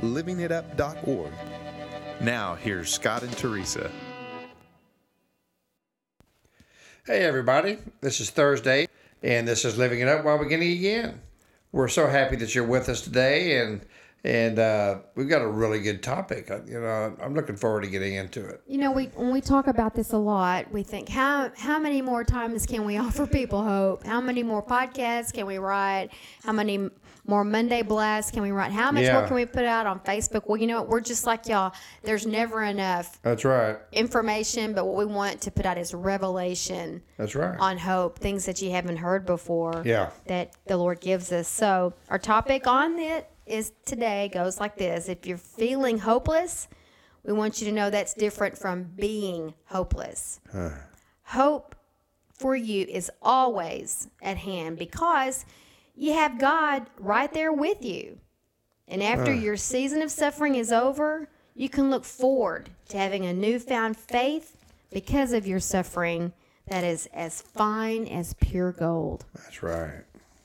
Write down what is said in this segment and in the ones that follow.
livingitup.org. Now, here's Scott and Teresa. Hey, everybody. This is Thursday, and this is Living It Up While Beginning Again. We're so happy that you're with us today, and and uh, we've got a really good topic. Uh, You know, I'm looking forward to getting into it. You know, we when we talk about this a lot, we think how how many more times can we offer people hope? How many more podcasts can we write? How many more Monday blasts can we write? How much Yeah. more can we put out on Facebook? Well, you know what? We're just like y'all. There's never enough That's right. information, but what we want to put out is revelation That's right. on hope, things that you haven't heard before. Yeah. That the Lord gives us. So our topic on it is today goes like this: If you're feeling hopeless, we want you to know that's different from being hopeless. Hope for you is always at hand because you have God right there with you. And after your season of suffering is over, you can look forward to having a newfound faith because of your suffering that is as fine as pure gold. That's right.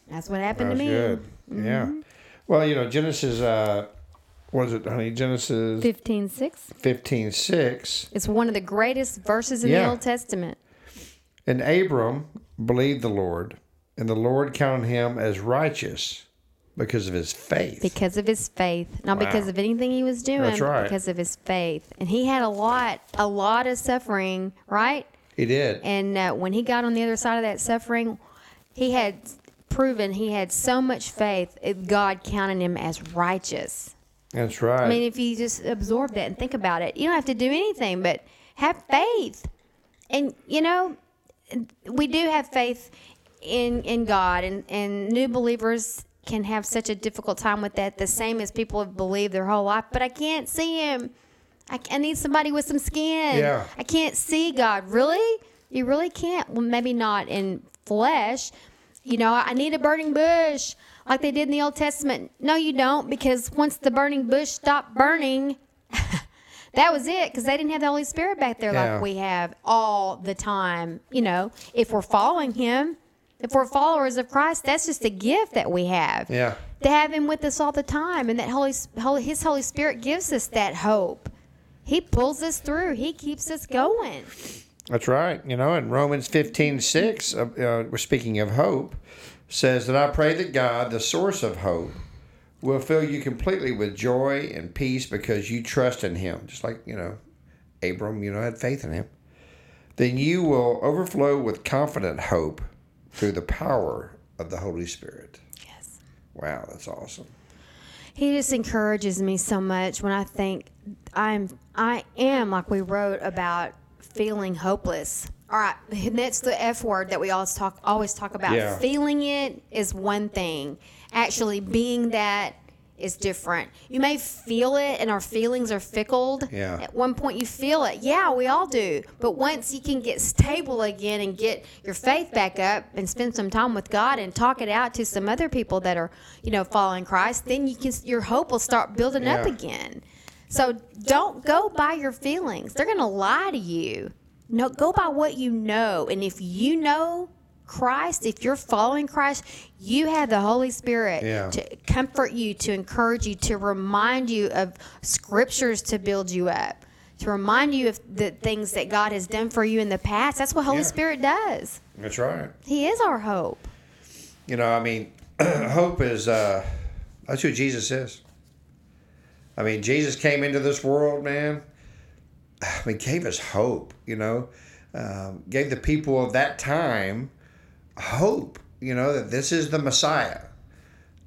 That's what happened That's to me. good. Yeah. Well, you know, Genesis, uh, what is it, honey? Genesis 15 6. 15 6. It's one of the greatest verses in Yeah. the Old Testament. And Abram believed the Lord, and the Lord counted him as righteous because of his faith. Because of his faith, not Wow. because of anything he was doing, That's right. because of his faith. And he had a lot, a lot of suffering, right? he did. And uh, when he got on the other side of that suffering, he had proven he had so much faith, it, God counted him as righteous. That's right. I mean, if you just absorb that and think about it, you don't have to do anything but have faith. And, you know, we do have faith in, in God, and, and new believers can have such a difficult time with that, the same as people have believed their whole life. But I can't see Him. I, I need somebody with some skin. Yeah. I can't see God. Really? You really can't? Well, maybe not in flesh. You know, I need a burning bush like they did in the Old Testament. No, you don't, because once the burning bush stopped burning, that was it, because they didn't have the Holy Spirit back there Yeah. like we have all the time. You know, if we're following Him, if we're followers of Christ, that's just a gift that we have. Yeah. To have Him with us all the time, and that Holy, Holy His Holy Spirit gives us that hope. He pulls us through. He keeps us going. That's right. You know, in Romans 15 6, uh, uh, we're speaking of hope, says that I pray that God, the source of hope, will fill you completely with joy and peace because you trust in Him. Just like, you know, Abram, you know, had faith in Him. Then you will overflow with confident hope through the power of the Holy Spirit. Yes. Wow, that's awesome. He just encourages me so much when I think I'm I am like we wrote about feeling hopeless. All right, and that's the F word that we always talk always talk about. Yeah. Feeling it is one thing. Actually being that is different. You may feel it and our feelings are fickle. Yeah. At one point you feel it. Yeah, we all do. But once you can get stable again and get your faith back up and spend some time with God and talk it out to some other people that are, you know, following Christ, then you can your hope will start building up again. So don't go by your feelings. They're going to lie to you. No, go by what you know. And if you know Christ, if you're following Christ, you have the Holy Spirit Yeah. to comfort you, to encourage you, to remind you of scriptures to build you up, to remind you of the things that God has done for you in the past. That's what Holy Yeah. Spirit does. That's right. He is our hope. You know, I mean, hope is, uh, that's who Jesus is. I mean, Jesus came into this world, man. I mean, gave us hope, you know, um, gave the people of that time hope, you know, that this is the Messiah.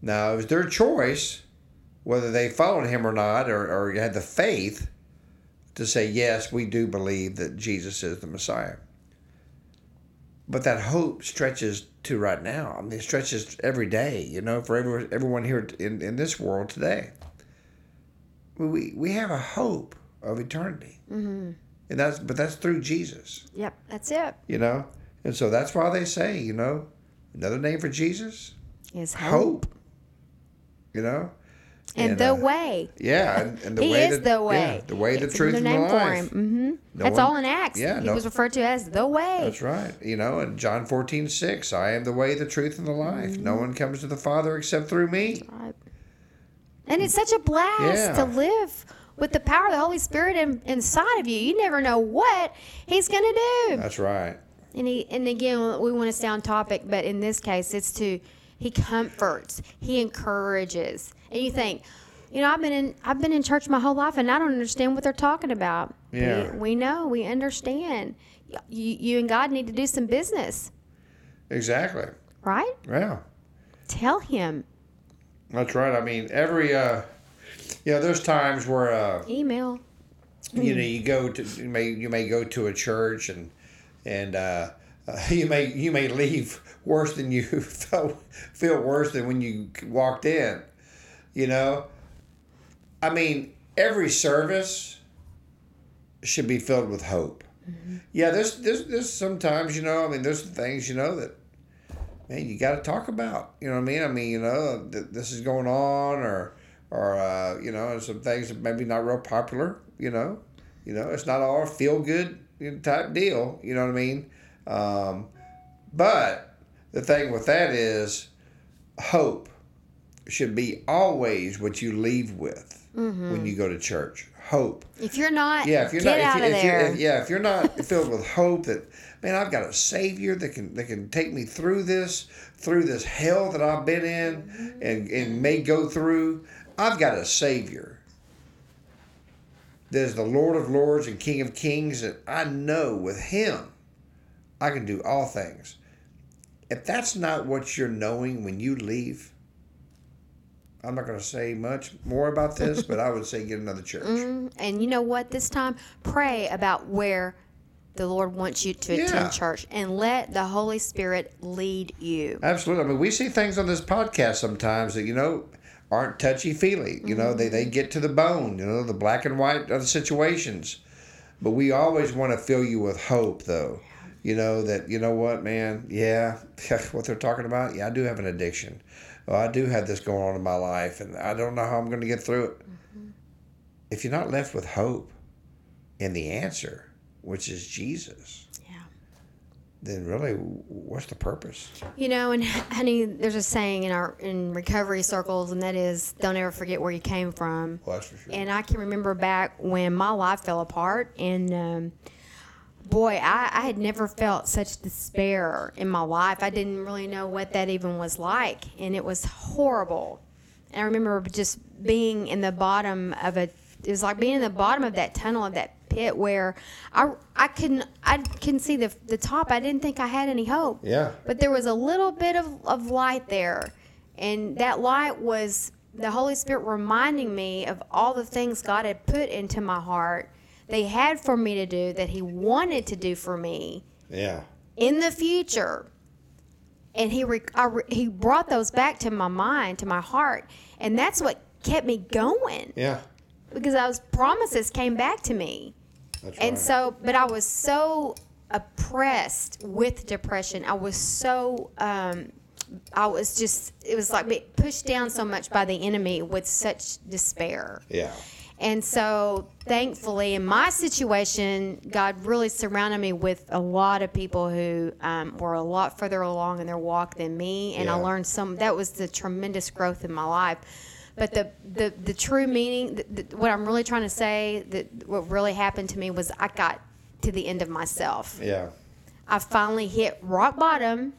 Now, it was their choice whether they followed him or not, or, or had the faith to say, yes, we do believe that Jesus is the Messiah. But that hope stretches to right now. I mean, it stretches every day, you know, for every, everyone here in, in this world today. we we have a hope of eternity, mm-hmm. and that's but that's through Jesus, Yep, that's it. you know. And so that's why they say, you know, another name for Jesus, Is hope. hope. You know, And, And, the uh, way. yeah, and, and the he way is that, the way. yeah, the way, the It's truth, another and the life. him. hmm No That's one- all in Acts. yeah, he no- was referred to as the way. That's right. You know, in John 14, 6, I am the way, the truth, and the life. Mm-hmm. No one comes to the Father except through me. Right. And it's such a blast Yeah. to live with the power of the Holy Spirit in, inside of you. You never know what He's going to do. That's right. And he, and again, we want to stay on topic, but in this case, it's to he comforts, he encourages, and you think, you know, I've been in I've been in church my whole life, and I don't understand what they're talking about. Yeah. we, we know, we understand. You, you and God need to do some business, Exactly. right? Yeah. Tell Him. That's right. I mean, every, uh, you know, there's times where, uh, Email. you know, you go to, you may, you may go to a church and, and, uh, uh, you may you may leave worse than you felt feel worse than when you walked in you know? I mean every service should be filled with hope. Yeah there's, there's there's sometimes you know i mean there's things you know that man you got to talk about you know what i mean? I mean you know th- this is going on or or uh, you know some things that maybe not real popular you know? You know it's not all feel good type deal you know what i mean um, but the thing with that is hope should be always what you leave with when you go to church hope If you're not, yeah, if you're get not, if, if you- there. if- yeah, if you're not filled with hope that, man, I've got a Savior that can that can take me through this, through this hell that I've been in, and and may go through. I've got a Savior. There's the Lord of Lords and King of Kings, and I know with Him, I can do all things. If that's not what you're knowing when you leave, I'm not going to say much more about this, but I would say get another church. Mm-hmm. And you know what? This time, pray about where the Lord wants you to Yeah. attend church and let the Holy Spirit lead you. Absolutely. I mean, we see things on this podcast sometimes that, you know, aren't touchy feely. You know, they, they mm-hmm. get to the bone, you know, the black and white of the situations. But we always want to fill you with hope, though. You know, that, you know what, man, yeah, what they're talking about, yeah, I do have an addiction. Oh, I do have this going on in my life, and I don't know how I'm going to get through it. Mm-hmm. If you're not left with hope and the answer, which is Jesus. Then really, what's the purpose? You know, and honey, there's a saying in our in recovery circles, and that is, "Don't ever forget where you came from." Well, that's for sure. And I can remember back when my life fell apart, and um, boy, I, I had never felt such despair in my life. I didn't really know what that even was like, and it was horrible. And I remember just being in the bottom of a. It was like being in the bottom of that tunnel of that pit where I I couldn't I couldn't see the the top. I didn't think I had any hope. Yeah. But there was a little bit of, of light there. And that light was the Holy Spirit reminding me of all the things God had put into my heart, they had for me to do, that He wanted to do for me Yeah. in the future. And He, re- I re- he brought those back to my mind, to my heart. And that's what kept me going Yeah. because those promises came back to me. That's And right. so, but I was so oppressed with depression. I was so, um, I was just, it was like being pushed down so much by the enemy with such despair. yeah. And so, thankfully, in my situation, God really surrounded me with a lot of people who um, were a lot further along in their walk than me, and I learned some. That was the tremendous growth in my life. But the the, the true meaning, the, the, what I'm really trying to say, that what really happened to me was I got to the end of myself. Yeah. I finally hit rock bottom,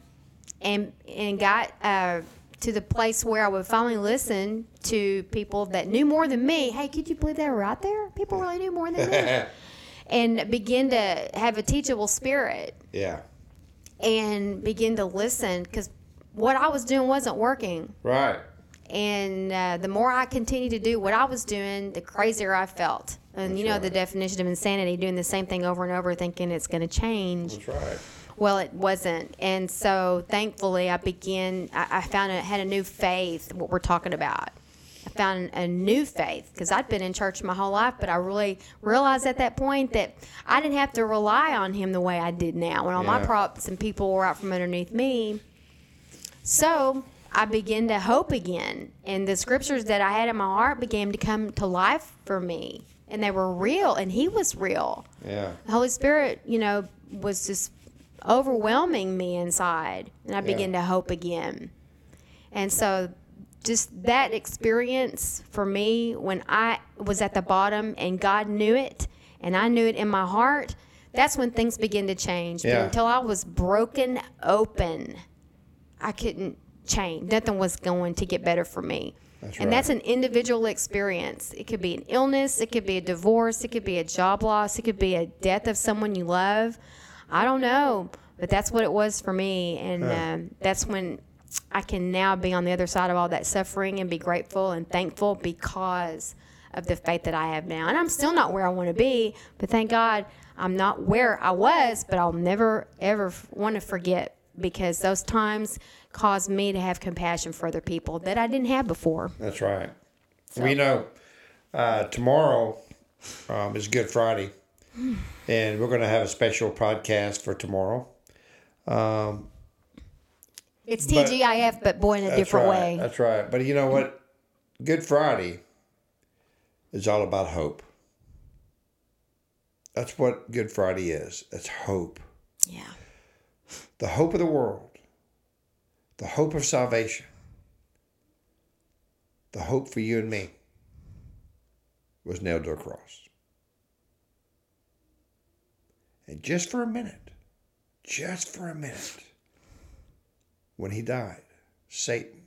and and got uh, to the place where I would finally listen to people that knew more than me. Hey, could you believe they were out there? People really knew more than me, and begin to have a teachable spirit yeah. and begin to listen because what I was doing wasn't working. Right. And uh, the more I continued to do what I was doing, the crazier I felt. And you know That's the definition of insanity: doing the same thing over and over, thinking it's going to change. That's right. Well, it wasn't, and so thankfully, I began. I, I found I had a new faith. What we're talking about, I found a new faith because I'd been in church my whole life, but I really realized at that point that I didn't have to rely on Him the way I did now. When all my props and people were out from underneath me, so I began to hope again, and the scriptures that I had in my heart began to come to life for me, and they were real, and He was real. Yeah. The Holy Spirit, you know, was just overwhelming me inside, and I began to hope again. And so, just that experience for me when I was at the bottom and God knew it, and I knew it in my heart, that's when things began to change. Yeah. But until I was broken open, I couldn't change. Nothing was going to get better for me. That's and right. that's an individual experience. It could be an illness, it could be a divorce, it could be a job loss, it could be a death of someone you love. I don't know, but that's what it was for me. And um, that's when I can now be on the other side of all that suffering and be grateful and thankful because of the faith that I have now. And I'm still not where I want to be, but thank God I'm not where I was, but I'll never, ever want to forget because those times caused me to have compassion for other people that I didn't have before. That's right. We know uh, tomorrow um, is Good Friday, and we're going to have a special podcast for tomorrow. It's TGIF, but boy, in a different right. way. That's right. But you know what? Good Friday is all about hope. That's what Good Friday is. It's hope. Yeah. The hope of the world. The hope of salvation. The hope for you and me was nailed to a cross. And just for a minute, just for a minute, when he died, Satan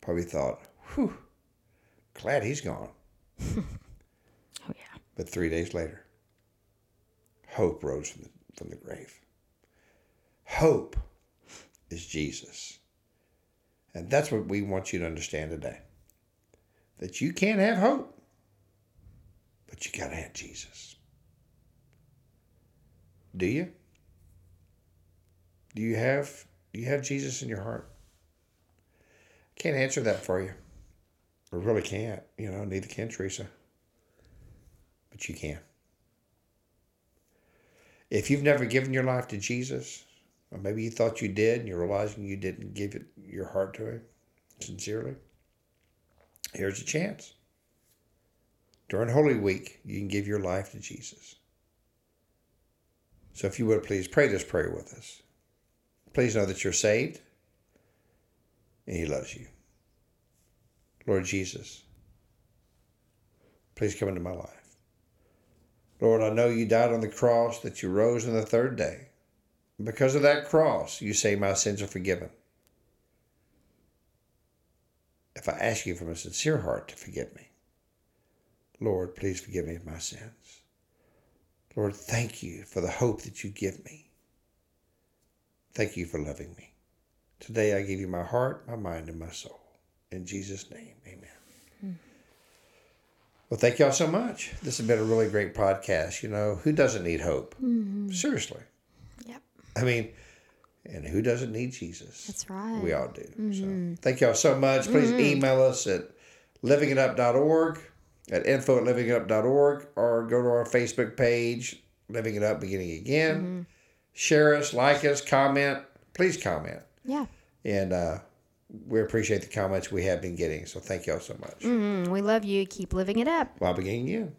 probably thought, whew, glad he's gone. Oh, yeah. But three days later, hope rose from the, from the grave. Hope is Jesus. And that's what we want you to understand today. That you can't have hope, but you got to have Jesus. Do you? Do you have do you have Jesus in your heart? I can't answer that for you. I really can't. You know, neither can Teresa but you can. If you've never given your life to Jesus, or maybe you thought you did and you're realizing you didn't give it your heart to Him sincerely, here's a chance. During Holy Week, you can give your life to Jesus. So if you would please pray this prayer with us. Please know that you're saved and He loves you. Lord Jesus, please come into my life. Lord, I know you died on the cross, that you rose on the third day. Because of that cross, you say my sins are forgiven. If I ask you from a sincere heart to forgive me, Lord, please forgive me of my sins. Lord, thank you for the hope that you give me. Thank you for loving me. Today I give you my heart, my mind, and my soul. In Jesus' name, amen. Well, thank y'all so much. This has been a really great podcast. You know, who doesn't need hope? Mm-hmm. Seriously. I mean, and who doesn't need Jesus? That's right. We all do. So thank y'all so much. Please email us at livingitup.org, at info at livingitup.org, or go to our Facebook page, Living It Up Beginning Again. Share us, like us, comment. Please comment. Yeah. And uh, we appreciate the comments we have been getting. So thank y'all so much. Mm, we love you. Keep living it up. While beginning again.